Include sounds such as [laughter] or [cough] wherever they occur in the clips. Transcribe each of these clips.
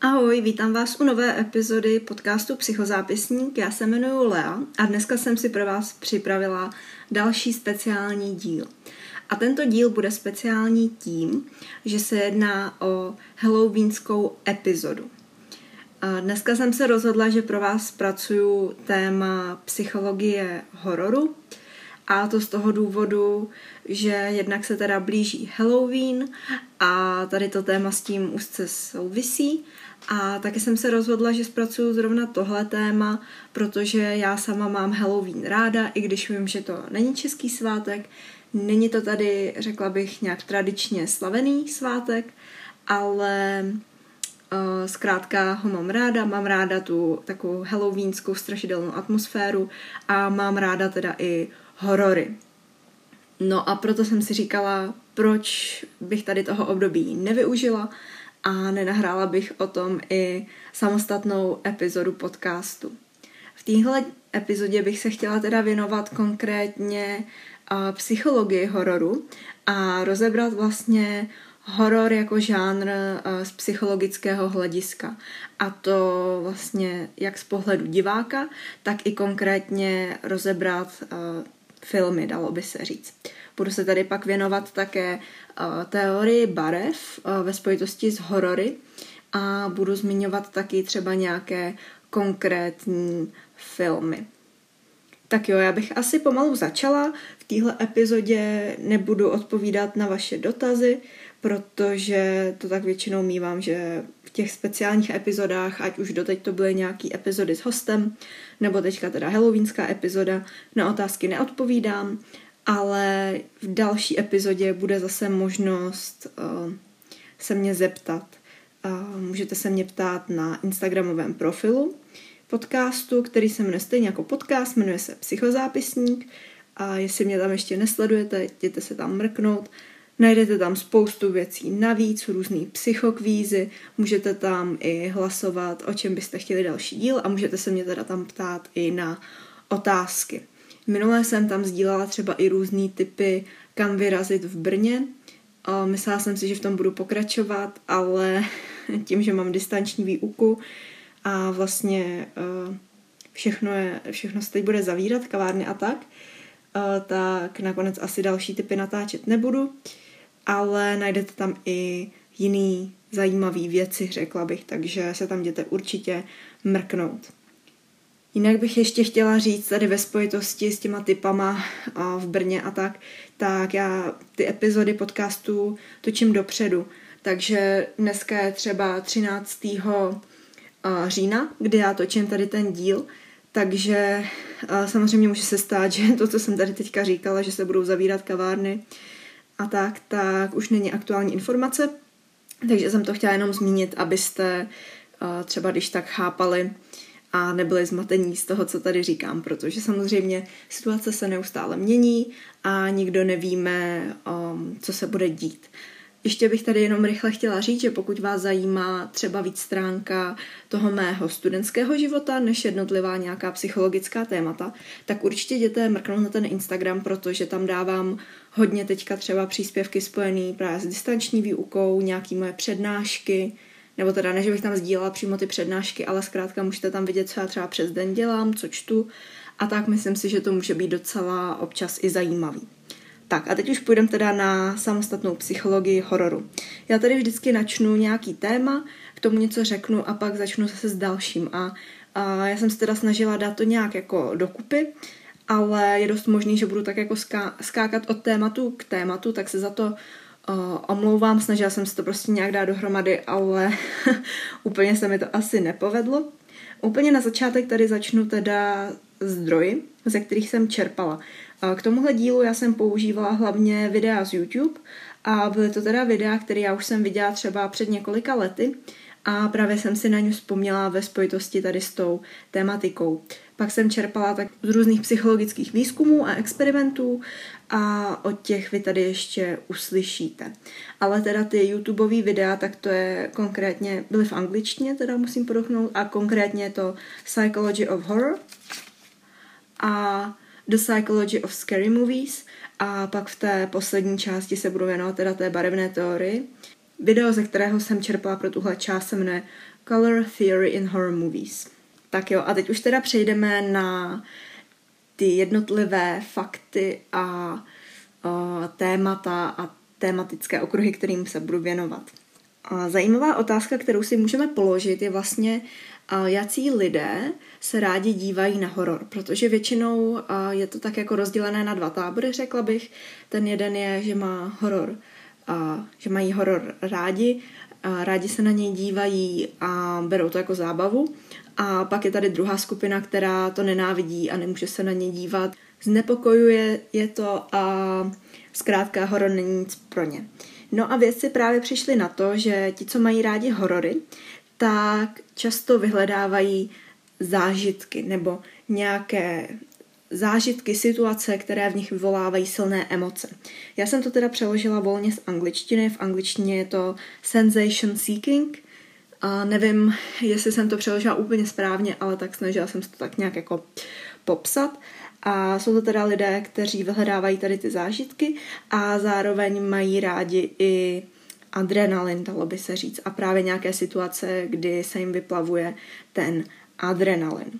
Ahoj, vítám vás u nové epizody podcastu Psychozápisník. Já se jmenuji Lea a dneska jsem si pro vás připravila další speciální díl. A tento díl bude speciální tím, že se jedná o halloweenskou epizodu. Dneska jsem se rozhodla, že pro vás pracuju téma psychologie hororu a to z toho důvodu, že jednak se teda blíží Halloween a tady to téma s tím úzce souvisí a taky jsem se rozhodla, že zpracuju zrovna tohle téma, protože já sama mám Halloween ráda, i když vím, že to není český svátek, není to tady, řekla bych, nějak tradičně slavený svátek, ale uh, zkrátka ho mám ráda, mám ráda tu takovou halloweenskou strašidelnou atmosféru a mám ráda teda i horory. No a proto jsem si říkala, proč bych tady toho období nevyužila a nenahrála bych o tom i samostatnou epizodu podcastu. V téhle epizodě bych se chtěla teda věnovat konkrétně psychologii hororu a rozebrat vlastně horor jako žánr uh, z psychologického hlediska. A to vlastně jak z pohledu diváka, tak i konkrétně rozebrat uh, filmy, dalo by se říct. Budu se tady pak věnovat také uh, teorii barev ve spojitosti s horory a budu zmiňovat taky třeba nějaké konkrétní filmy. Tak jo, já bych asi pomalu začala. V téhle epizodě nebudu odpovídat na vaše dotazy, protože to tak většinou mývám, že v těch speciálních epizodách, ať už doteď to byly nějaký epizody s hostem, nebo teďka teda halloweenská epizoda, na otázky neodpovídám, ale v další epizodě bude zase možnost uh, se mě zeptat. Uh, můžete se mě ptát na Instagramovém profilu podcastu, který se jmenuje stejně jako podcast, jmenuje se Psychozápisník a jestli mě tam ještě nesledujete, jděte se tam mrknout. Najdete tam spoustu věcí navíc, různý psychokvízy, můžete tam i hlasovat, o čem byste chtěli další díl a můžete se mě teda tam ptát i na otázky. Minule jsem tam sdílela třeba i různý typy, kam vyrazit v Brně. Myslela jsem si, že v tom budu pokračovat, ale [laughs] tím, že mám distanční výuku a vlastně e, všechno, je, všechno se teď bude zavírat, kavárny a tak, e, tak nakonec asi další typy natáčet nebudu, ale najdete tam i jiný zajímavý věci, řekla bych, takže se tam jděte určitě mrknout. Jinak bych ještě chtěla říct tady ve spojitosti s těma typama v Brně a tak, tak já ty epizody podcastu točím dopředu. Takže dneska je třeba 13. října, kdy já točím tady ten díl, takže samozřejmě může se stát, [laughs] že to, co jsem tady teďka říkala, že se budou zavírat kavárny a tak, tak už není aktuální informace. Takže jsem to chtěla jenom zmínit, abyste třeba když tak chápali, a nebyli zmatení z toho, co tady říkám, protože samozřejmě situace se neustále mění a nikdo nevíme, co se bude dít. Ještě bych tady jenom rychle chtěla říct, že pokud vás zajímá třeba víc stránka toho mého studentského života, než jednotlivá nějaká psychologická témata, tak určitě jděte mrknout na ten Instagram, protože tam dávám hodně teďka třeba příspěvky spojený právě s distanční výukou, nějaký moje přednášky, nebo teda ne, že bych tam sdílela přímo ty přednášky, ale zkrátka můžete tam vidět, co já třeba přes den dělám, co čtu a tak myslím si, že to může být docela občas i zajímavý. Tak a teď už půjdeme teda na samostatnou psychologii hororu. Já tady vždycky načnu nějaký téma, k tomu něco řeknu a pak začnu zase s dalším. A, a já jsem se teda snažila dát to nějak jako dokupy, ale je dost možný, že budu tak jako ská- skákat od tématu k tématu, tak se za to Uh, omlouvám, snažila jsem se to prostě nějak dát dohromady, ale [laughs] úplně se mi to asi nepovedlo. Úplně na začátek tady začnu teda zdroji, ze kterých jsem čerpala. K tomuhle dílu já jsem používala hlavně videa z YouTube a byly to teda videa, které já už jsem viděla třeba před několika lety a právě jsem si na ně vzpomněla ve spojitosti tady s tou tématikou. Pak jsem čerpala tak z různých psychologických výzkumů a experimentů a od těch vy tady ještě uslyšíte. Ale teda ty YouTubeové videa, tak to je konkrétně, byly v angličtině, teda musím podotknout, a konkrétně to Psychology of Horror a The Psychology of Scary Movies a pak v té poslední části se budu věnovat teda té barevné teorii. Video, ze kterého jsem čerpala pro tuhle část, se jmenuje Color Theory in Horror Movies. Tak jo, a teď už teda přejdeme na ty jednotlivé fakty a, a témata a tématické okruhy, kterým se budu věnovat. A zajímavá otázka, kterou si můžeme položit, je vlastně, jací lidé se rádi dívají na horor, protože většinou je to tak jako rozdělené na dva tábory, řekla bych. Ten jeden je, že má horor, a, že mají horor rádi, a rádi se na něj dívají a berou to jako zábavu. A pak je tady druhá skupina, která to nenávidí a nemůže se na ně dívat. Znepokojuje je to a zkrátka horor není nic pro ně. No a vědci právě přišli na to, že ti, co mají rádi horory, tak často vyhledávají zážitky nebo nějaké zážitky, situace, které v nich vyvolávají silné emoce. Já jsem to teda přeložila volně z angličtiny, v angličtině je to sensation seeking, a nevím, jestli jsem to přeložila úplně správně, ale tak snažila jsem se to tak nějak jako popsat. A jsou to teda lidé, kteří vyhledávají tady ty zážitky a zároveň mají rádi i adrenalin, dalo by se říct, a právě nějaké situace, kdy se jim vyplavuje ten adrenalin.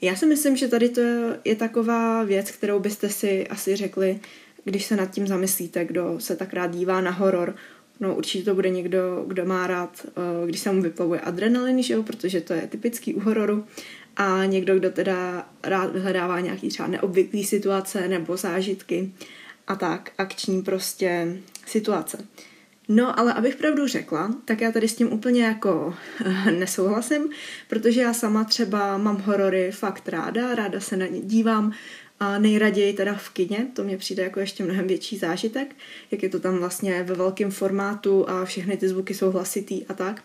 Já si myslím, že tady to je taková věc, kterou byste si asi řekli, když se nad tím zamyslíte, kdo se tak rád dívá na horor. No určitě to bude někdo, kdo má rád, eh, když se mu vyplavuje adrenalin, že jo, protože to je typický u hororu. A někdo, kdo teda rád vyhledává nějaký třeba neobvyklý situace nebo zážitky a tak, akční prostě situace. No, ale abych pravdu řekla, tak já tady s tím úplně jako eh, nesouhlasím, protože já sama třeba mám horory fakt ráda, ráda se na ně dívám a nejraději teda v kině, to mě přijde jako ještě mnohem větší zážitek, jak je to tam vlastně ve velkém formátu a všechny ty zvuky jsou hlasitý a tak.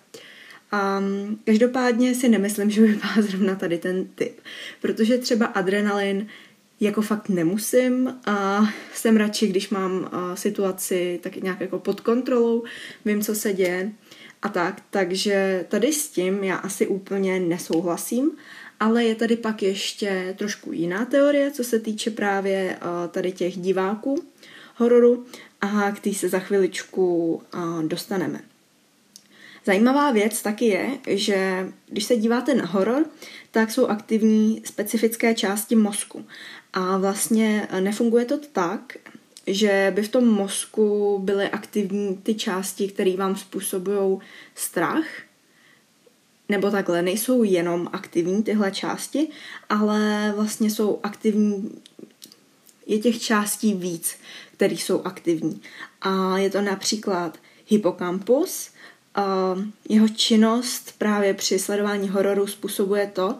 A mm, každopádně si nemyslím, že by [laughs] byla zrovna tady ten typ, protože třeba adrenalin jako fakt nemusím a jsem radši, když mám situaci tak nějak jako pod kontrolou, vím, co se děje a tak, takže tady s tím já asi úplně nesouhlasím, ale je tady pak ještě trošku jiná teorie, co se týče právě tady těch diváků hororu a k tý se za chviličku dostaneme. Zajímavá věc taky je, že když se díváte na horor, tak jsou aktivní specifické části mozku. A vlastně nefunguje to tak, že by v tom mozku byly aktivní ty části, které vám způsobují strach, nebo takhle, nejsou jenom aktivní tyhle části, ale vlastně jsou aktivní, je těch částí víc, které jsou aktivní. A je to například hypokampus, jeho činnost právě při sledování hororu způsobuje to,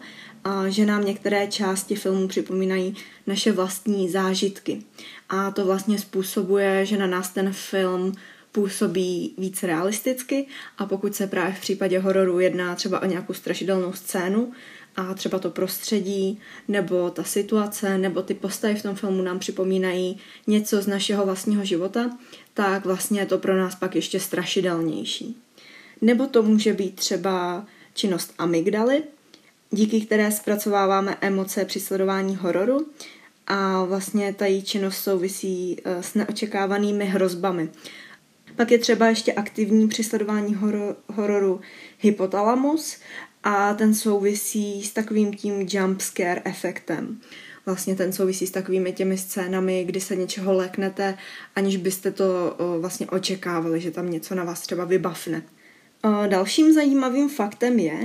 že nám některé části filmu připomínají naše vlastní zážitky. A to vlastně způsobuje, že na nás ten film působí víc realisticky a pokud se právě v případě hororu jedná třeba o nějakou strašidelnou scénu a třeba to prostředí nebo ta situace nebo ty postavy v tom filmu nám připomínají něco z našeho vlastního života, tak vlastně je to pro nás pak ještě strašidelnější. Nebo to může být třeba činnost amygdaly, díky které zpracováváme emoce při sledování hororu a vlastně ta její činnost souvisí eh, s neočekávanými hrozbami. Pak je třeba ještě aktivní při sledování horo, hororu hypotalamus a ten souvisí s takovým tím jump scare efektem. Vlastně ten souvisí s takovými těmi scénami, kdy se něčeho leknete, aniž byste to eh, vlastně očekávali, že tam něco na vás třeba vybavne. Dalším zajímavým faktem je,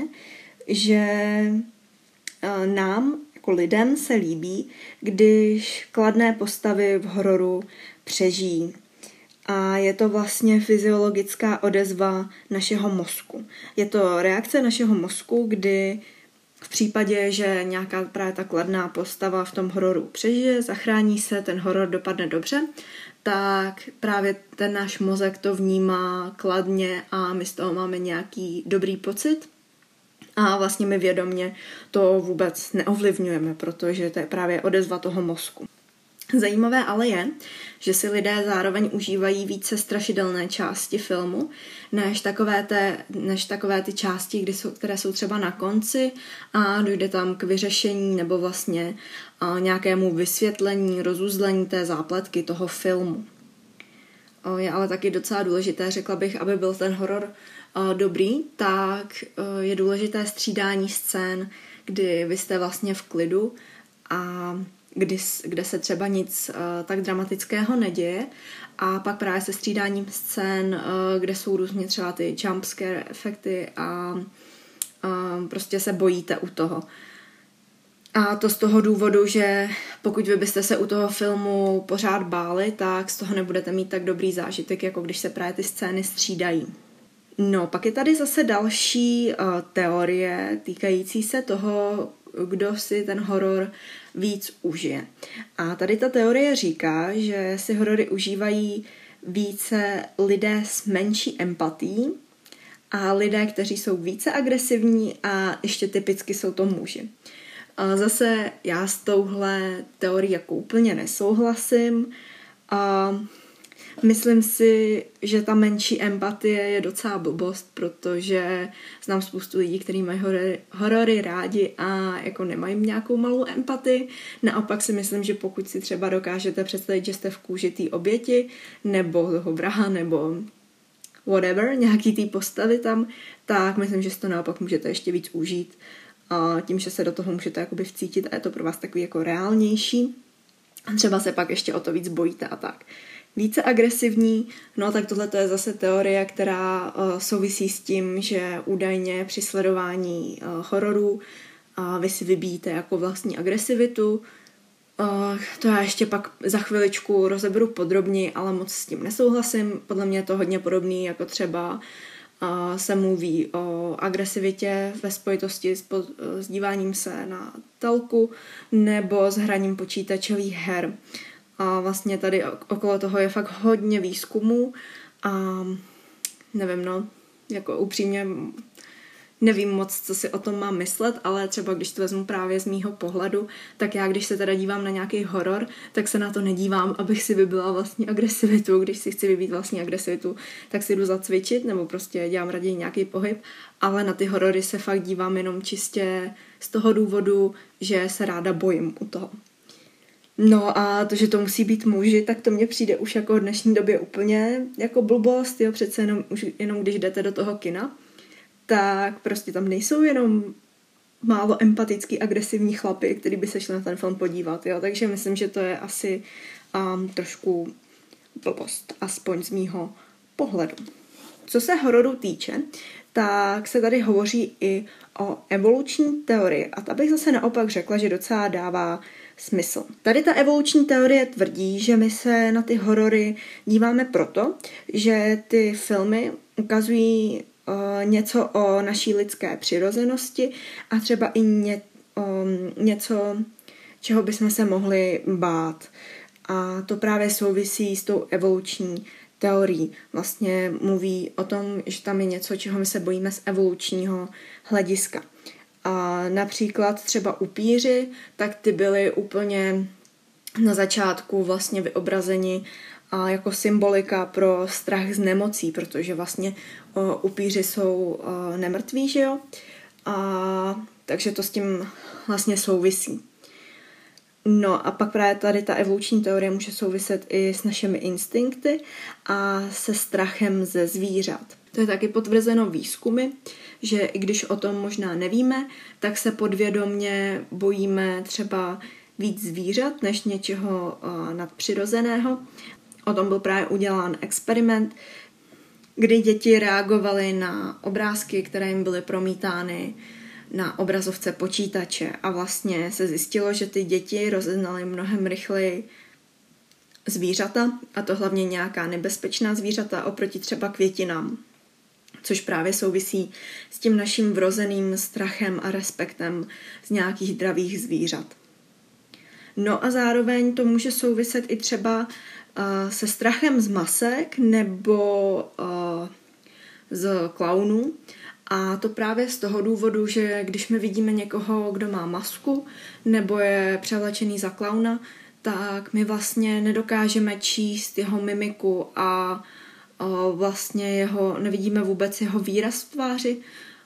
že e, nám jako lidem se líbí, když kladné postavy v hororu přežijí. A je to vlastně fyziologická odezva našeho mozku. Je to reakce našeho mozku, kdy v případě, že nějaká právě ta kladná postava v tom hororu přežije, zachrání se, ten horor dopadne dobře, tak právě ten náš mozek to vnímá kladně a my z toho máme nějaký dobrý pocit. A vlastně my vědomně to vůbec neovlivňujeme, protože to je právě odezva toho mozku. Zajímavé ale je, že si lidé zároveň užívají více strašidelné části filmu, než takové, té, než takové ty části, kdy jsou, které jsou třeba na konci a dojde tam k vyřešení nebo vlastně a, nějakému vysvětlení, rozuzlení té zápletky toho filmu. O, je ale taky docela důležité, řekla bych, aby byl ten horor o, dobrý, tak o, je důležité střídání scén, kdy vy jste vlastně v klidu a kdy, kde se třeba nic tak dramatického neděje a pak právě se střídáním scén, kde jsou různě třeba ty jumpscare efekty a prostě se bojíte u toho. A to z toho důvodu, že pokud vy byste se u toho filmu pořád báli, tak z toho nebudete mít tak dobrý zážitek, jako když se právě ty scény střídají. No, pak je tady zase další uh, teorie týkající se toho, kdo si ten horor víc užije. A tady ta teorie říká, že si horory užívají více lidé s menší empatí a lidé, kteří jsou více agresivní a ještě typicky jsou to muži. A zase já s touhle teorií jako úplně nesouhlasím. A Myslím si, že ta menší empatie je docela blbost, protože znám spoustu lidí, kteří mají horory, horory rádi a jako nemají nějakou malou empatii. Naopak si myslím, že pokud si třeba dokážete představit, že jste v kůži té oběti, nebo toho vraha, nebo whatever, nějaký té postavy tam, tak myslím, že si to naopak můžete ještě víc užít. A tím, že se do toho můžete jakoby vcítit a je to pro vás takový jako reálnější. A třeba se pak ještě o to víc bojíte a tak více agresivní. No tak tohle je zase teorie, která uh, souvisí s tím, že údajně při sledování uh, hororů uh, vy si vybíjíte jako vlastní agresivitu. Uh, to já ještě pak za chviličku rozeberu podrobněji, ale moc s tím nesouhlasím. Podle mě je to hodně podobný, jako třeba se mluví o agresivitě ve spojitosti s, po, s díváním se na telku nebo s hraním počítačových her. A vlastně tady okolo toho je fakt hodně výzkumu a nevím, no, jako upřímně nevím moc, co si o tom mám myslet, ale třeba když to vezmu právě z mýho pohledu, tak já, když se teda dívám na nějaký horor, tak se na to nedívám, abych si vybila vlastní agresivitu. Když si chci vybít vlastní agresivitu, tak si jdu zacvičit nebo prostě dělám raději nějaký pohyb, ale na ty horory se fakt dívám jenom čistě z toho důvodu, že se ráda bojím u toho. No a to, že to musí být muži, tak to mně přijde už jako v dnešní době úplně jako blbost, jo, přece jenom, už jenom když jdete do toho kina, tak prostě tam nejsou jenom málo empatický, agresivní chlapy, který by se šli na ten film podívat, jo, takže myslím, že to je asi um, trošku blbost, aspoň z mýho pohledu. Co se hororu týče, tak se tady hovoří i o evoluční teorii a ta bych zase naopak řekla, že docela dává smysl. Tady ta evoluční teorie tvrdí, že my se na ty horory díváme proto, že ty filmy ukazují něco o naší lidské přirozenosti a třeba i ně, um, něco, čeho bychom se mohli bát. A to právě souvisí s tou evoluční teorií. Vlastně mluví o tom, že tam je něco, čeho my se bojíme z evolučního hlediska. A například třeba upíři, tak ty byly úplně na začátku vlastně vyobrazeni jako symbolika pro strach z nemocí, protože vlastně upíři jsou nemrtví, že jo? A, takže to s tím vlastně souvisí. No a pak právě tady ta evoluční teorie může souviset i s našimi instinkty a se strachem ze zvířat. To je taky potvrzeno výzkumy, že i když o tom možná nevíme, tak se podvědomně bojíme třeba víc zvířat než něčeho nadpřirozeného. O tom byl právě udělán experiment, kdy děti reagovaly na obrázky, které jim byly promítány na obrazovce počítače a vlastně se zjistilo, že ty děti rozeznaly mnohem rychleji zvířata, a to hlavně nějaká nebezpečná zvířata oproti třeba květinám což právě souvisí s tím naším vrozeným strachem a respektem z nějakých dravých zvířat. No a zároveň to může souviset i třeba se strachem z masek nebo z klaunů. A to právě z toho důvodu, že když my vidíme někoho, kdo má masku nebo je převlečený za klauna, tak my vlastně nedokážeme číst jeho mimiku a vlastně jeho, nevidíme vůbec jeho výraz v tváři,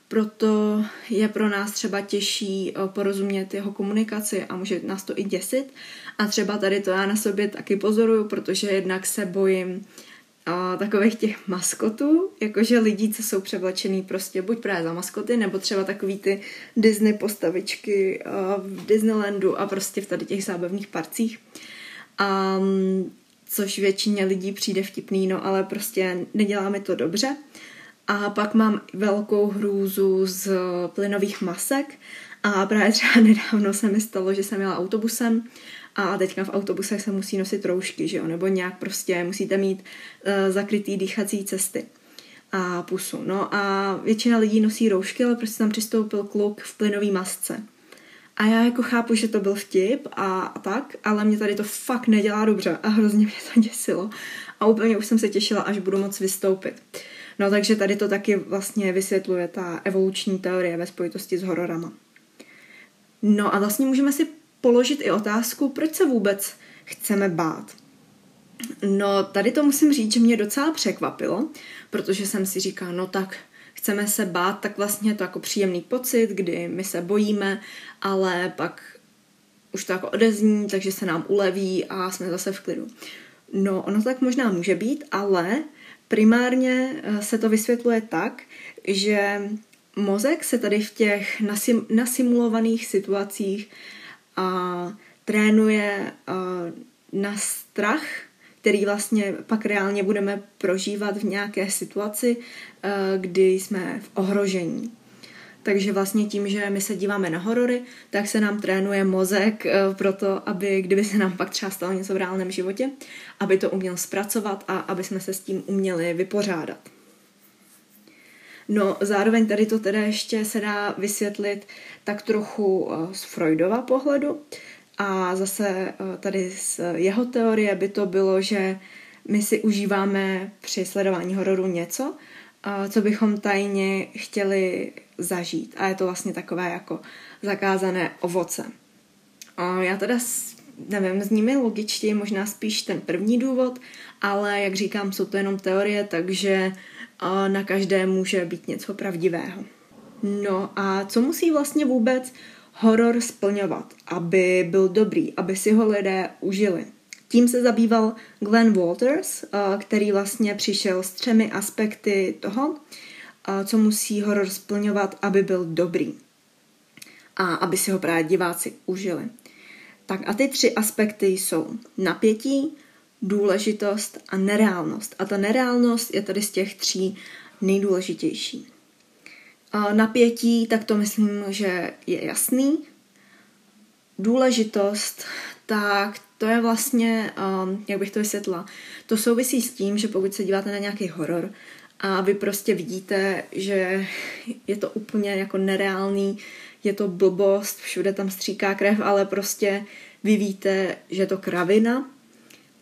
proto je pro nás třeba těžší porozumět jeho komunikaci a může nás to i děsit. A třeba tady to já na sobě taky pozoruju, protože jednak se bojím a takových těch maskotů, jakože lidí, co jsou převlečený prostě buď právě za maskoty, nebo třeba takový ty Disney postavičky v Disneylandu a prostě v tady těch zábavných parcích. A, což většině lidí přijde vtipný, no ale prostě nedělá mi to dobře. A pak mám velkou hrůzu z plynových masek a právě třeba [laughs] nedávno se mi stalo, že jsem jela autobusem a teďka v autobusech se musí nosit roušky, že jo, nebo nějak prostě musíte mít uh, zakrytý dýchací cesty a pusu. No a většina lidí nosí roušky, ale prostě tam přistoupil kluk v plynové masce. A já jako chápu, že to byl vtip a, a tak, ale mě tady to fakt nedělá dobře a hrozně mě to děsilo. A úplně už jsem se těšila, až budu moc vystoupit. No takže tady to taky vlastně vysvětluje ta evoluční teorie ve spojitosti s hororama. No a vlastně můžeme si položit i otázku, proč se vůbec chceme bát. No, tady to musím říct, že mě docela překvapilo, protože jsem si říkala, no tak chceme se bát, tak vlastně je to jako příjemný pocit, kdy my se bojíme, ale pak už to jako odezní, takže se nám uleví a jsme zase v klidu. No, ono tak možná může být, ale primárně eh, se to vysvětluje tak, že mozek se tady v těch nasim- nasimulovaných situacích a trénuje na strach, který vlastně pak reálně budeme prožívat v nějaké situaci, kdy jsme v ohrožení. Takže vlastně tím, že my se díváme na horory, tak se nám trénuje mozek pro to, aby kdyby se nám pak třeba stalo něco v reálném životě, aby to uměl zpracovat a aby jsme se s tím uměli vypořádat. No zároveň tady to teda ještě se dá vysvětlit tak trochu eh, z Freudova pohledu a zase eh, tady z jeho teorie by to bylo, že my si užíváme při sledování hororu něco, eh, co bychom tajně chtěli zažít. A je to vlastně takové jako zakázané ovoce. Já teda nevím, s nimi logičtě možná spíš ten první důvod, ale jak říkám, jsou to jenom teorie, takže na každé může být něco pravdivého. No a co musí vlastně vůbec horor splňovat, aby byl dobrý, aby si ho lidé užili? Tím se zabýval Glenn Walters, který vlastně přišel s třemi aspekty toho, co musí horor splňovat, aby byl dobrý a aby si ho právě diváci užili. Tak a ty tři aspekty jsou napětí, důležitost a nereálnost. A ta nereálnost je tady z těch tří nejdůležitější. Napětí, tak to myslím, že je jasný. Důležitost, tak to je vlastně, um, jak bych to vysvětla, to souvisí s tím, že pokud se díváte na nějaký horor a vy prostě vidíte, že je to úplně jako nereálný, je to blbost, všude tam stříká krev, ale prostě vy víte, že je to kravina,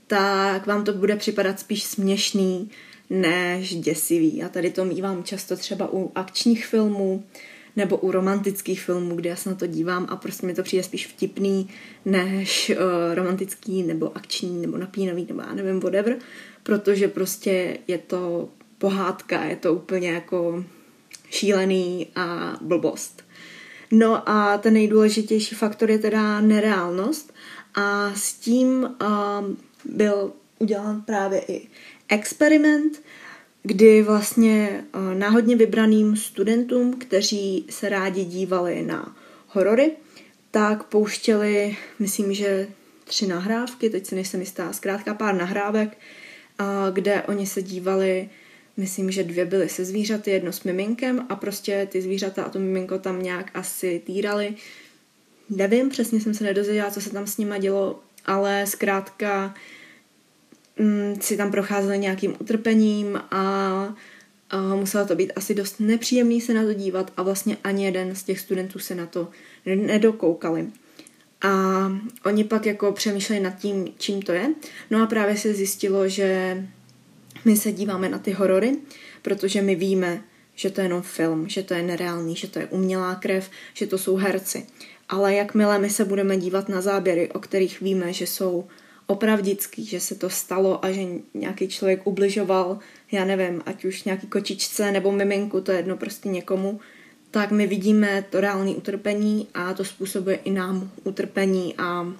tak vám to bude připadat spíš směšný než děsivý. A tady to mývám často třeba u akčních filmů nebo u romantických filmů, kde já se na to dívám a prostě mi to přijde spíš vtipný než uh, romantický nebo akční nebo napínavý nebo já nevím, whatever, protože prostě je to pohádka, je to úplně jako šílený a blbost. No a ten nejdůležitější faktor je teda nereálnost a s tím um, byl udělán právě i experiment, kdy vlastně uh, náhodně vybraným studentům, kteří se rádi dívali na horory, tak pouštěli, myslím, že tři nahrávky, teď si nejsem jistá, zkrátka pár nahrávek, uh, kde oni se dívali Myslím, že dvě byly se zvířaty, jedno s miminkem a prostě ty zvířata a to miminko tam nějak asi týrali. Nevím, přesně jsem se nedozvěděla, co se tam s nima dělo, ale zkrátka mm, si tam procházeli nějakým utrpením a, a muselo to být asi dost nepříjemný se na to dívat a vlastně ani jeden z těch studentů se na to nedokoukali. A oni pak jako přemýšleli nad tím, čím to je. No a právě se zjistilo, že my se díváme na ty horory, protože my víme, že to je jenom film, že to je nereálný, že to je umělá krev, že to jsou herci. Ale jakmile my se budeme dívat na záběry, o kterých víme, že jsou opravdický, že se to stalo a že nějaký člověk ubližoval, já nevím, ať už nějaký kočičce nebo miminku, to je jedno prostě někomu, tak my vidíme to reálné utrpení a to způsobuje i nám utrpení a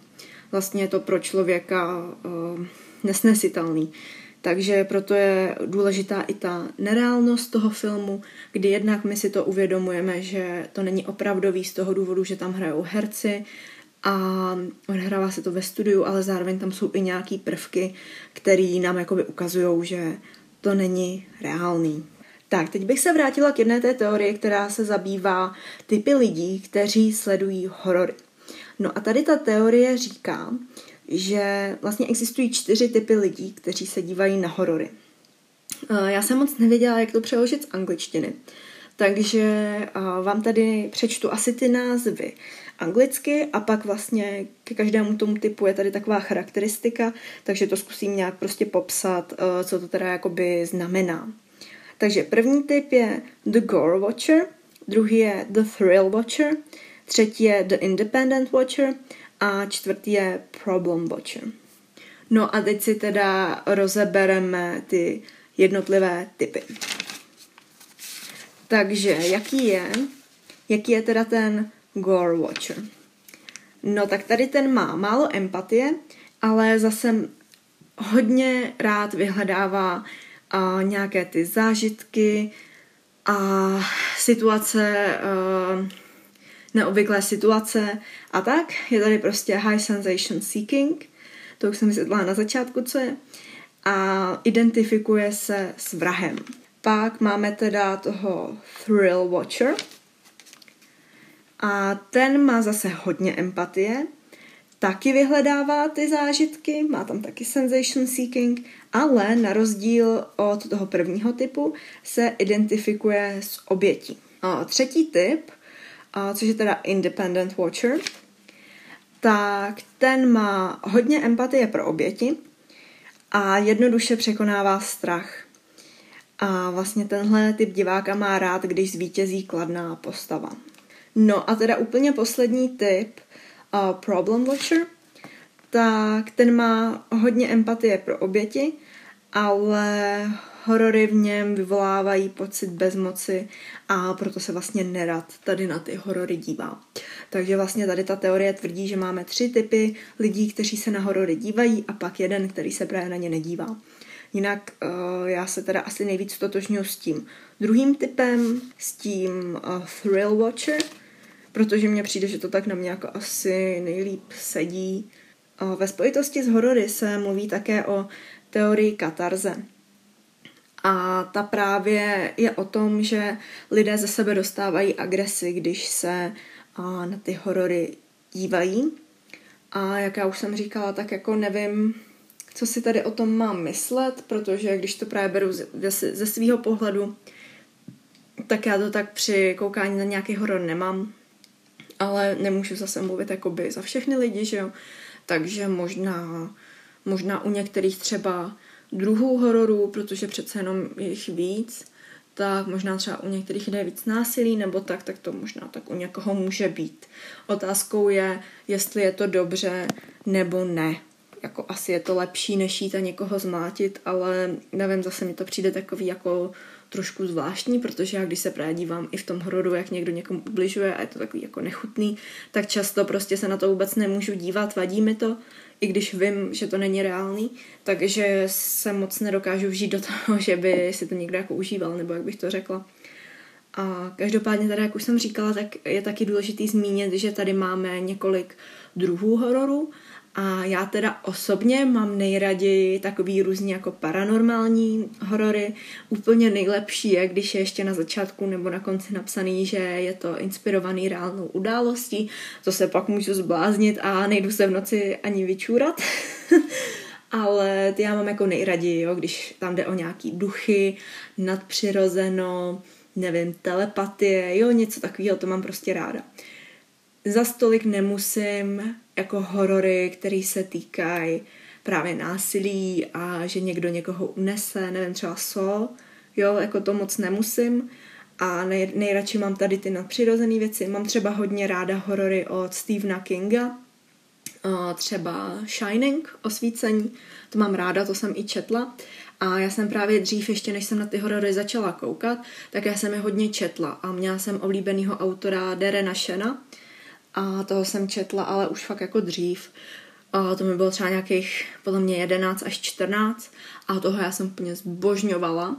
vlastně je to pro člověka uh, nesnesitelný. Takže proto je důležitá i ta nereálnost toho filmu, kdy jednak my si to uvědomujeme, že to není opravdový z toho důvodu, že tam hrajou herci a odhrává se to ve studiu, ale zároveň tam jsou i nějaký prvky, které nám jakoby ukazují, že to není reálný. Tak, teď bych se vrátila k jedné té teorii, která se zabývá typy lidí, kteří sledují horory. No a tady ta teorie říká, že vlastně existují čtyři typy lidí, kteří se dívají na horory. Já jsem moc nevěděla, jak to přeložit z angličtiny, takže vám tady přečtu asi ty názvy anglicky a pak vlastně ke každému tomu typu je tady taková charakteristika, takže to zkusím nějak prostě popsat, eh, co to teda jakoby znamená. Takže první typ je The Gore Watcher, druhý je The Thrill Watcher, třetí je The Independent Watcher a čtvrtý je Problem Watcher. No a teď si teda rozebereme ty jednotlivé typy. Takže jaký je, jaký je teda ten Gore Watcher? No tak tady ten má málo empatie, ale zase hodně rád vyhledává a nějaké ty zážitky a situace, uh, neobvyklé situace a tak. Je tady prostě high sensation seeking, to už jsem vysvětlila na začátku, co je, a identifikuje se s vrahem. Pak máme teda toho thrill watcher a ten má zase hodně empatie, taky vyhledává ty zážitky, má tam taky sensation seeking, ale na rozdíl od toho prvního typu se identifikuje s obětí. A třetí typ, a což je teda independent watcher, tak ten má hodně empatie pro oběti a jednoduše překonává strach. A vlastně tenhle typ diváka má rád, když zvítězí kladná postava. No a teda úplně poslední typ, uh, Problem Watcher, tak ten má hodně empatie pro oběti, ale horory v něm vyvolávají pocit bezmoci a proto se vlastně nerad tady na ty horory dívá. Takže vlastně tady ta teorie tvrdí, že máme tři typy lidí, kteří se na horory dívají a pak jeden, který se právě na ně nedívá. Jinak uh, já se teda asi nejvíc totožňuji s tím druhým typem, s tím uh, thrill watcher, protože mně přijde, že to tak na mě jako asi nejlíp sedí. Ve spojitosti s horory se mluví také o teorii katarze. A ta právě je o tom, že lidé ze sebe dostávají agresi, když se na ty horory dívají. A jak já už jsem říkala, tak jako nevím, co si tady o tom mám myslet, protože když to právě beru ze svého pohledu, tak já to tak při koukání na nějaký horor nemám, ale nemůžu zase mluvit jakoby za všechny lidi, že jo, takže možná, možná u některých třeba druhů hororů, protože přece jenom je jich víc, tak možná třeba u některých jde víc násilí nebo tak, tak to možná tak u někoho může být. Otázkou je, jestli je to dobře nebo ne jako asi je to lepší, než jít a někoho zmátit, ale nevím, zase mi to přijde takový jako trošku zvláštní, protože já když se právě dívám i v tom hororu, jak někdo někomu ubližuje a je to takový jako nechutný, tak často prostě se na to vůbec nemůžu dívat, vadí mi to, i když vím, že to není reálný, takže se moc nedokážu vžít do toho, [laughs] že by si to někdo jako užíval, nebo jak bych to řekla. A každopádně tady, jak už jsem říkala, tak je taky důležitý zmínit, že tady máme několik druhů hororu a já teda osobně mám nejraději takový různý jako paranormální horory. Úplně nejlepší je, když je ještě na začátku nebo na konci napsaný, že je to inspirovaný reálnou událostí. To se pak můžu zbláznit a nejdu se v noci ani vyčůrat. [laughs] Ale ty já mám jako nejraději, jo, když tam jde o nějaký duchy, nadpřirozeno, nevím, telepatie, jo, něco takového, to mám prostě ráda. Za stolik nemusím jako horory, které se týkají právě násilí a že někdo někoho unese, nevím, třeba so, jo, jako to moc nemusím. A nej, nejradši mám tady ty nadpřirozené věci. Mám třeba hodně ráda horory od Stephena Kinga, třeba Shining, osvícení, to mám ráda, to jsem i četla. A já jsem právě dřív, ještě než jsem na ty horory začala koukat, tak já jsem je hodně četla. A měla jsem oblíbenýho autora Derena Shena a toho jsem četla, ale už fakt jako dřív. A to mi bylo třeba nějakých podle mě 11 až 14 a toho já jsem úplně zbožňovala.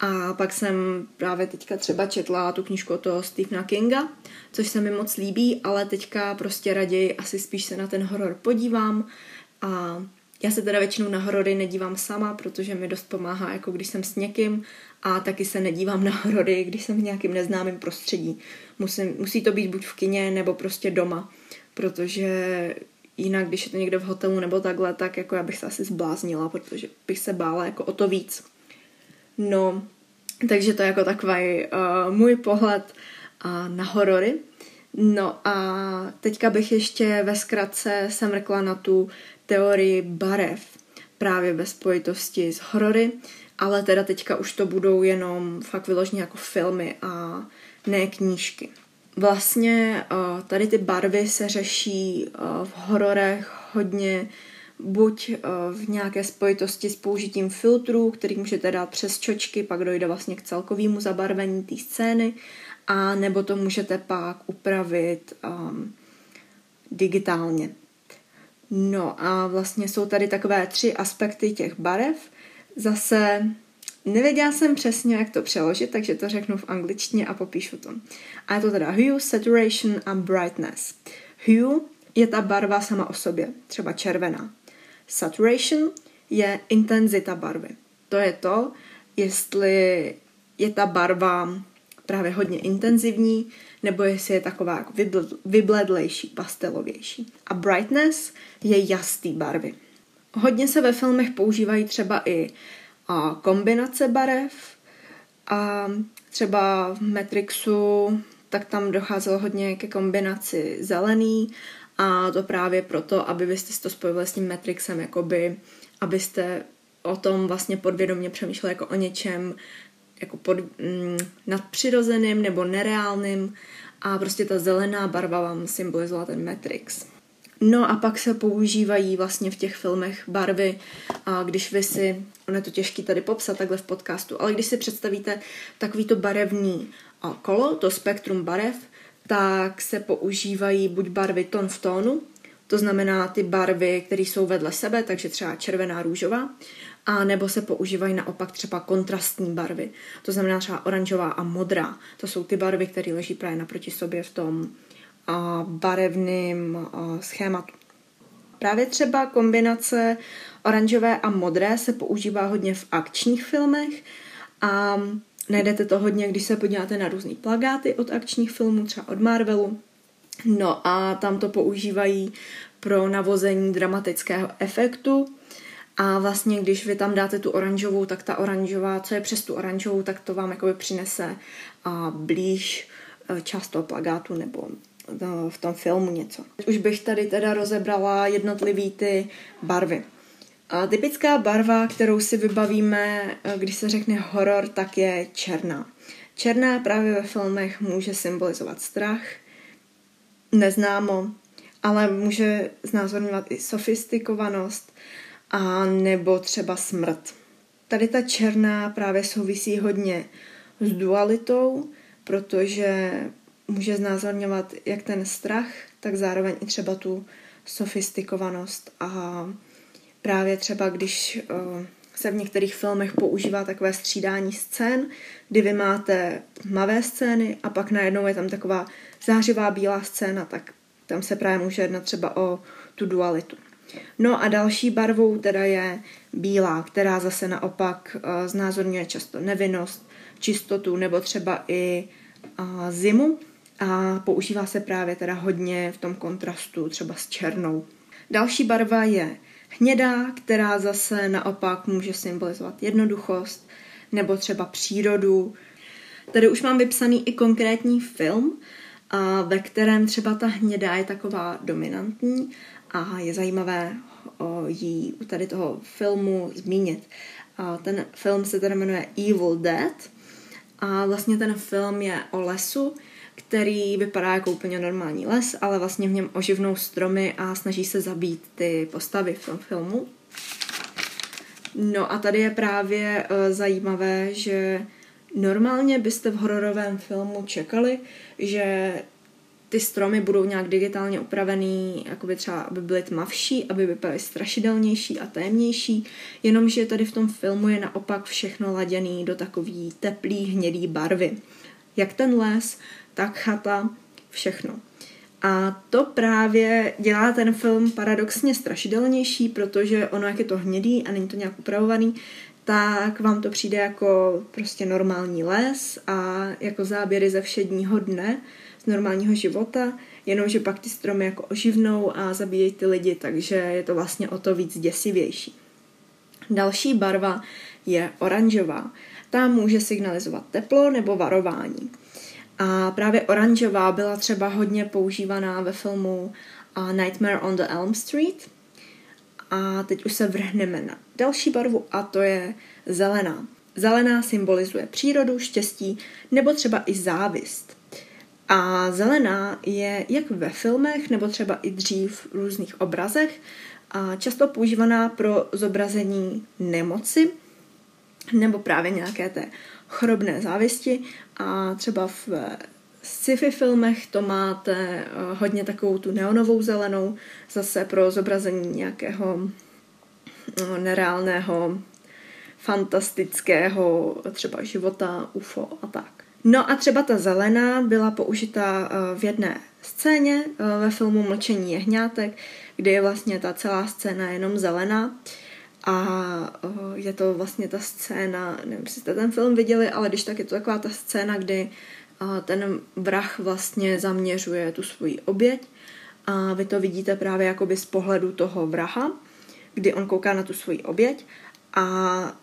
A pak jsem právě teďka třeba četla tu knížku od toho Stephena Kinga, což se mi moc líbí, ale teďka prostě raději asi spíš se na ten horor podívám a já se teda většinou na horory nedívám sama, protože mi dost pomáhá, jako když jsem s někým a taky se nedívám na horory, když jsem v nějakým neznámém prostředí. Musím, musí to být buď v kině, nebo prostě doma, protože jinak, když je to někde v hotelu nebo takhle, tak jako já bych se asi zbláznila, protože bych se bála jako o to víc. No, takže to je jako takový uh, můj pohled uh, na horory. No a teďka bych ještě ve zkratce semrkla na tu teorii barev právě ve spojitosti s horory, ale teda teďka už to budou jenom fakt vyloženě jako filmy a ne knížky. Vlastně uh, tady ty barvy se řeší uh, v hororech hodně buď eh, v nějaké spojitosti s použitím filtrů, který můžete dát přes čočky, pak dojde vlastně k celkovému zabarvení té scény, a nebo to můžete pak upravit um, digitálně. No a vlastně jsou tady takové tři aspekty těch barev. Zase nevěděla jsem přesně, jak to přeložit, takže to řeknu v angličtině a popíšu to. A je to teda hue, saturation a brightness. Hue je ta barva sama o sobě, třeba červená. Saturation je intenzita barvy. To je to, jestli je ta barva právě hodně intenzivní, nebo jestli je taková jako vybledlejší, pastelovější. A brightness je jasný barvy. Hodně se ve filmech používají třeba i a, kombinace barev a třeba v Matrixu tak tam docházelo hodně ke kombinaci zelený a to právě proto, aby byste si to spojili s tím Matrixem, jakoby, abyste o tom vlastně podvědomě přemýšleli jako o něčem jako pod, mm, nadpřirozeným nebo nereálným a prostě ta zelená barva vám symbolizovala ten Matrix. No a pak se používají vlastně v těch filmech barvy, a když vy si, ono je to těžké tady popsat takhle v podcastu, ale když si představíte takovýto barevný kolo, to spektrum barev, tak se používají buď barvy ton v tónu, to znamená ty barvy, které jsou vedle sebe, takže třeba červená, růžová, a nebo se používají naopak třeba kontrastní barvy, to znamená třeba oranžová a modrá. To jsou ty barvy, které leží právě naproti sobě v tom barevným schématu. Právě třeba kombinace oranžové a modré se používá hodně v akčních filmech a Najdete to hodně, když se podíváte na různé plagáty od akčních filmů, třeba od Marvelu. No a tam to používají pro navození dramatického efektu. A vlastně, když vy tam dáte tu oranžovou, tak ta oranžová, co je přes tu oranžovou, tak to vám jakoby přinese a blíž e, část toho plagátu nebo v tom filmu něco. Už bych tady teda rozebrala jednotlivý ty barvy. A typická barva, kterou si vybavíme, eh, když se řekne horor, tak je černá. Černá právě ve filmech může symbolizovat strach, neznámo, ale může znázorňovat i sofistikovanost a nebo třeba smrt. Tady ta černá právě souvisí hodně s dualitou, protože může znázorňovat jak ten strach, tak zároveň i třeba tu sofistikovanost a právě třeba, když uh, se v některých filmech používá takové střídání scén, kdy vy máte tmavé scény a pak najednou je tam taková zářivá bílá scéna, tak tam se právě může jednat třeba o tu dualitu. No a další barvou teda je bílá, která zase naopak uh, znázorňuje často nevinnost, čistotu nebo třeba i uh, zimu a používá se právě teda hodně v tom kontrastu třeba s černou. Další barva je Hnědá, která zase naopak může symbolizovat jednoduchost nebo třeba přírodu. Tady už mám vypsaný i konkrétní film a ve kterém třeba ta hnědá je taková dominantní a je zajímavé jí u tady toho filmu zmínit. A ten film se tedy jmenuje Evil Dead a vlastně ten film je o lesu, který vypadá jako úplně normální les, ale vlastně v něm oživnou stromy a snaží se zabít ty postavy v tom filmu. No a tady je právě uh, zajímavé, že normálně byste v hororovém filmu čekali, že ty stromy budou nějak digitálně upravený, jakoby třeba, aby byly tmavší, aby vypadaly strašidelnější a témější, jenomže tady v tom filmu je naopak všechno laděný do takový teplý, hnědý barvy. Jak ten les, tak chata, všechno. A to právě dělá ten film paradoxně strašidelnější, protože ono, jak je to hnědý a není to nějak upravovaný, tak vám to přijde jako prostě normální les a jako záběry ze všedního dne, z normálního života, jenomže pak ty stromy jako oživnou a zabíjejí ty lidi, takže je to vlastně o to víc děsivější. Další barva je oranžová. Ta může signalizovat teplo nebo varování. A právě oranžová byla třeba hodně používaná ve filmu Nightmare on the Elm Street. A teď už se vrhneme na další barvu a to je zelená. Zelená symbolizuje přírodu, štěstí nebo třeba i závist. A zelená je jak ve filmech nebo třeba i dřív v různých obrazech a často používaná pro zobrazení nemoci nebo právě nějaké té chorobné závisti a třeba v sci-fi filmech to máte eh, hodně takovou tu neonovou zelenou, zase pro zobrazení nějakého eh, nereálného, fantastického třeba života, UFO a tak. No a třeba ta zelená byla použita eh, v jedné scéně ve filmu Mlčení jehňátek, kdy je vlastně ta celá scéna jenom zelená a je to vlastně ta scéna, nevím, jestli jste ten film viděli, ale když tak je to taková ta scéna, kdy ten vrah vlastně zaměřuje tu svoji oběť a vy to vidíte právě jakoby z pohledu toho vraha, kdy on kouká na tu svoji oběť a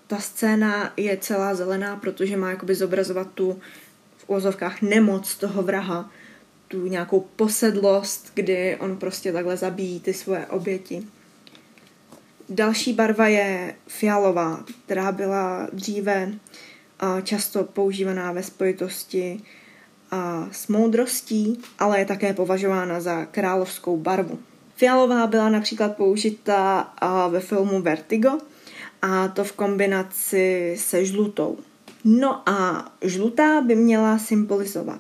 ta scéna je celá zelená, protože má jakoby zobrazovat tu v úzovkách nemoc toho vraha, tu nějakou posedlost, kdy on prostě takhle zabíjí ty svoje oběti. Další barva je fialová, která byla dříve často používaná ve spojitosti s moudrostí, ale je také považována za královskou barvu. Fialová byla například použita ve filmu Vertigo a to v kombinaci se žlutou. No a žlutá by měla symbolizovat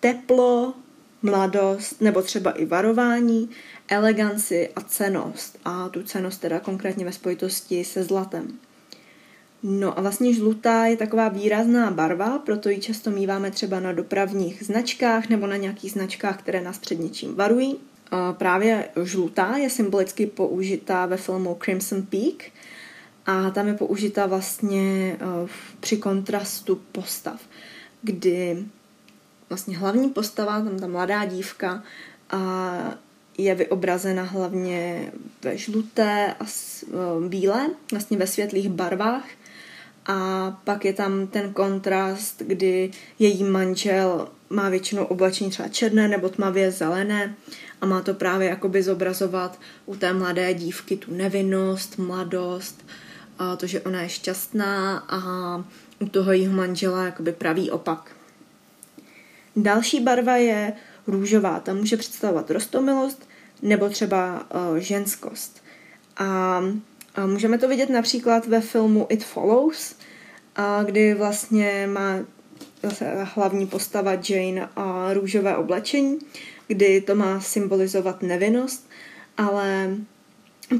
teplo, mladost nebo třeba i varování, eleganci a cenost. A tu cenost teda konkrétně ve spojitosti se zlatem. No a vlastně žlutá je taková výrazná barva, proto ji často míváme třeba na dopravních značkách nebo na nějakých značkách, které nás před něčím varují. Právě žlutá je symbolicky použitá ve filmu Crimson Peak a tam je použita vlastně e, při kontrastu postav, kdy vlastně hlavní postava, tam ta mladá dívka, a je vyobrazena hlavně ve žluté a e, bílé, vlastně ve světlých barvách. A pak je tam ten kontrast, kdy její manžel má většinou oblečení třeba černé nebo tmavě zelené a má to právě jakoby zobrazovat u té mladé dívky tu nevinnost, mladost, a to, že ona je šťastná a u toho jejího manžela jakoby pravý opak. Další barva je růžová, ta může představovat rostomilost nebo třeba uh, ženskost. A, a můžeme to vidět například ve filmu It Follows, a kdy vlastně má zase hlavní postava Jane a růžové oblečení, kdy to má symbolizovat nevinnost, ale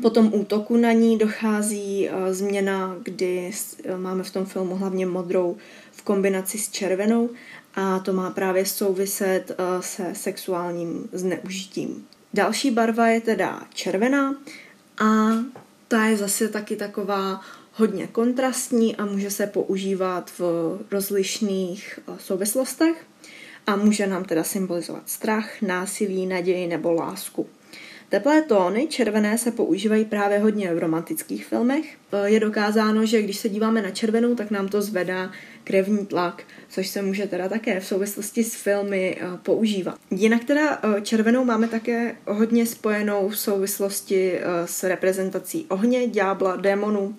po tom útoku na ní dochází uh, změna, kdy máme v tom filmu hlavně modrou v kombinaci s červenou a to má právě souviset uh, se sexuálním zneužitím. Další barva je teda červená a ta je zase taky taková hodně kontrastní a může se používat v rozlišných uh, souvislostech a může nám teda symbolizovat strach, násilí, naději nebo lásku. Teplé tóny červené se používají právě hodně v romantických filmech. Je dokázáno, že když se díváme na červenou, tak nám to zvedá krevní tlak, což se může teda také v souvislosti s filmy eh, používat. Jinak teda eh, červenou máme také hodně spojenou v souvislosti eh, s reprezentací ohně, ďábla, démonů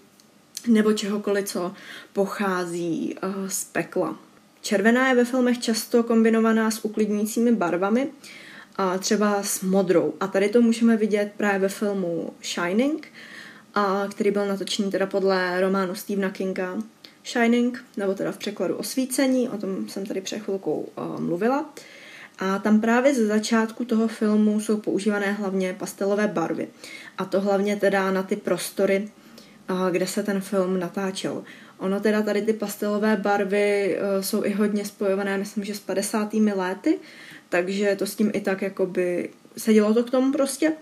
nebo čehokoliv, co pochází z pekla. Červená je ve filmech často kombinovaná s uklidňujícími barvami, a třeba s modrou. A tady to můžeme vidět právě ve filmu Shining, a který byl natočený teda podle románu Stephena Kinga Shining, nebo teda v překladu Osvícení, o tom jsem tady před chvilkou uh, mluvila. A tam právě ze začátku toho filmu jsou používané hlavně pastelové barvy. A to hlavně teda na ty prostory, uh, kde se ten film natáčel. Ono teda tady ty pastelové barvy uh, jsou i hodně spojované, myslím, že s 50. léty, takže to s tím i tak jakoby sedělo to k tomu prostě,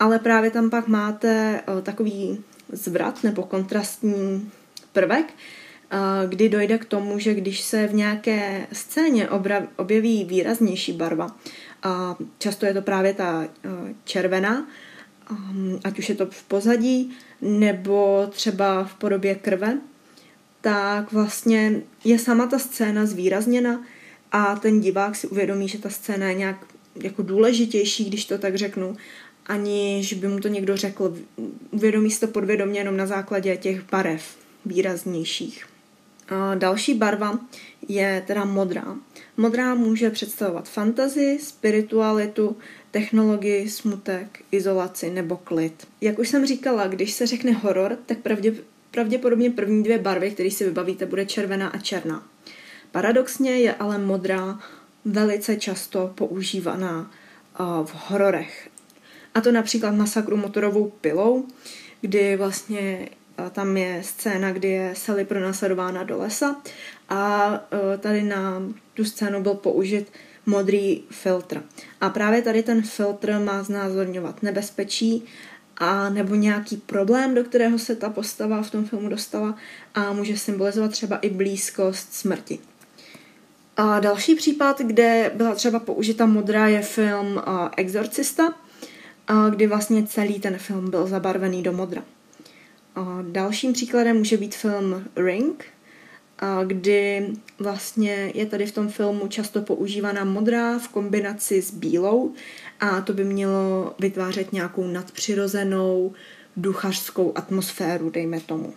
ale právě tam pak máte uh, takový zvrat nebo kontrastní prvek, uh, kdy dojde k tomu, že když se v nějaké scéně objeví výraznější barva, a často je to právě ta uh, červená, um, ať už je to v pozadí, nebo třeba v podobě krve, tak vlastně je sama ta scéna zvýrazněna a ten divák si uvědomí, že ta scéna je nějak jako důležitější, když to tak řeknu, aniž by mu to někdo řekl. Uvědomí si to podvědomě jenom na základě těch barev výraznějších. A další barva je teda modrá. Modrá může představovat fantazii, spiritualitu, technologii, smutek, izolaci nebo klid. Jak už jsem říkala, když se řekne horor, tak pravdě, pravděpodobně první dvě barvy, které si vybavíte, bude červená a černá. Paradoxně je ale modrá velice často používaná v hororech. A to například masakru motorovou pilou, kdy vlastně tam je scéna, kdy je Sally pronásledována do lesa a tady na tu scénu byl použit modrý filtr. A právě tady ten filtr má znázorňovat nebezpečí a nebo nějaký problém, do kterého se ta postava v tom filmu dostala a může symbolizovat třeba i blízkost smrti. A další případ, kde byla třeba použita modrá, je film Exorcista, kdy vlastně celý ten film byl zabarvený do modra. Uh, dalším příkladem může být film Ring, kdy vlastně je tady v tom filmu často používaná modrá v kombinaci s bílou a to by mělo vytvářet nějakou nadpřirozenou duchařskou atmosféru, dejme tomu.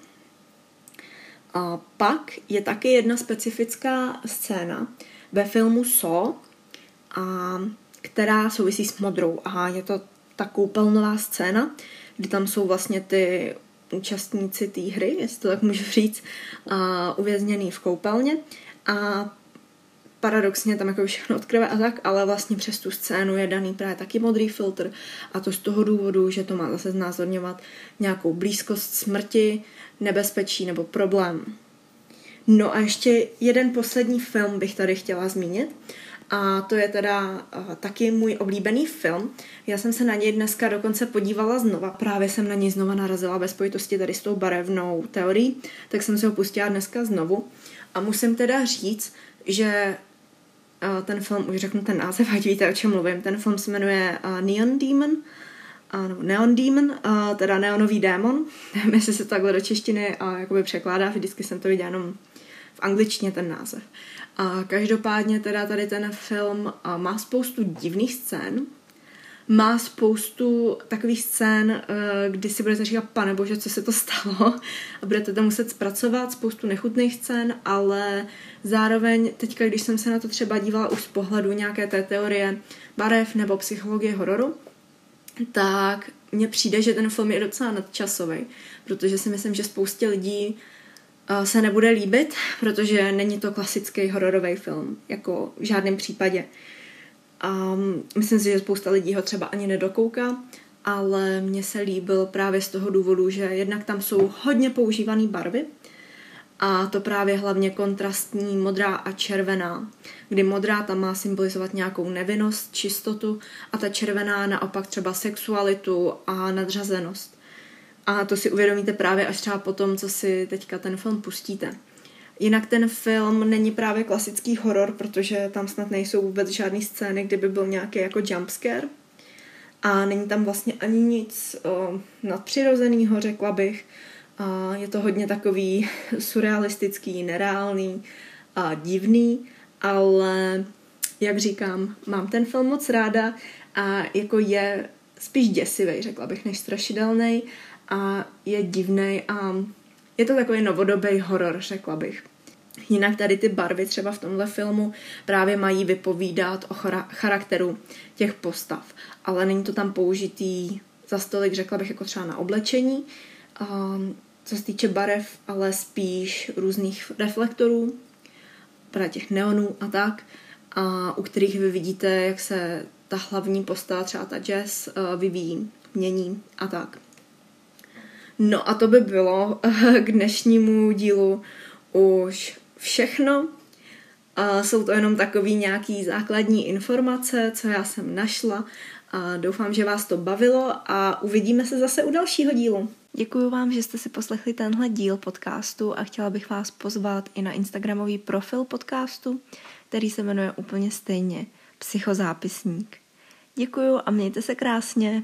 A pak je taky jedna specifická scéna ve filmu So, a, která souvisí s modrou. A je to ta koupelnová scéna, kdy tam jsou vlastně ty účastníci té hry, jestli to tak můžu říct, uvězněný v koupelně. A paradoxně tam jako všechno od krve a tak, ale vlastně přes tu scénu je daný právě taky modrý filtr a to z toho důvodu, že to má zase znázorňovat nějakou blízkost smrti, nebezpečí nebo problém. No a ještě jeden poslední film bych tady chtěla zmínit a to je teda uh, taky můj oblíbený film. Já jsem se na něj dneska dokonce podívala znova. Právě jsem na něj znova narazila ve spojitosti tady s tou barevnou teorií, tak jsem se ho pustila dneska znovu. A musím teda říct, že ten film, už řeknu ten název, [laughs] ať víte, o čem mluvím. Ten film se jmenuje uh, Neon Demon, uh, Neon Demon, teda neonový démon. [laughs] Nevím, jestli se takhle do češtiny jakoby překládá, vždycky jsem to viděla jenom v angličtině ten název. A každopádně teda tady ten film má spoustu divných scén, má spoustu takových scén, eh, kdy si budete říkat, pane bože, co se to stalo a budete to muset zpracovat, spoustu nechutných scén, ale zároveň teďka, když jsem se na to třeba dívala už z pohledu nějaké té teorie barev nebo psychologie hororu, tak mně přijde, že ten film je docela nadčasový, protože si myslím, že spoustě lidí eh, se nebude líbit, protože není to klasický hororový film, jako v žádném případě. A myslím si, že spousta lidí ho třeba ani nedokouká, ale mně se líbil právě z toho důvodu, že jednak tam jsou hodně používané barvy, a to právě hlavně kontrastní modrá a červená, kdy modrá tam má symbolizovat nějakou nevinnost, čistotu a ta červená naopak třeba sexualitu a nadřazenost. A to si uvědomíte právě až třeba po tom, co si teďka ten film pustíte. Jinak ten film není právě klasický horor, protože tam snad nejsou vůbec žádné scény, kdyby byl nějaký jako jumpscare. a není tam vlastně ani nic uh, nadpřirozeného, řekla bych. Uh, je to hodně takový [laughs] surrealistický, nereálný a divný, ale jak říkám, mám ten film moc ráda a jako je spíš děsivý, řekla bych, než strašidelný a je divný a je to takový novodobý horor, řekla bych. Jinak tady ty barvy třeba v tomhle filmu právě mají vypovídat o charakteru těch postav, ale není to tam použitý za stolik, řekla bych, jako třeba na oblečení, um, co se týče barev, ale spíš různých reflektorů, právě těch neonů a tak, a u kterých vy vidíte, jak se ta hlavní postava, třeba ta Jess, uh, vyvíjí, mění a tak. No a to by bylo k dnešnímu dílu už všechno. A jsou to jenom takový nějaký základní informace, co já jsem našla. A doufám, že vás to bavilo a uvidíme se zase u dalšího dílu. Děkuji vám, že jste si poslechli tenhle díl podcastu a chtěla bych vás pozvat i na Instagramový profil podcastu, který se jmenuje úplně stejně Psychozápisník. Děkuji a mějte se krásně.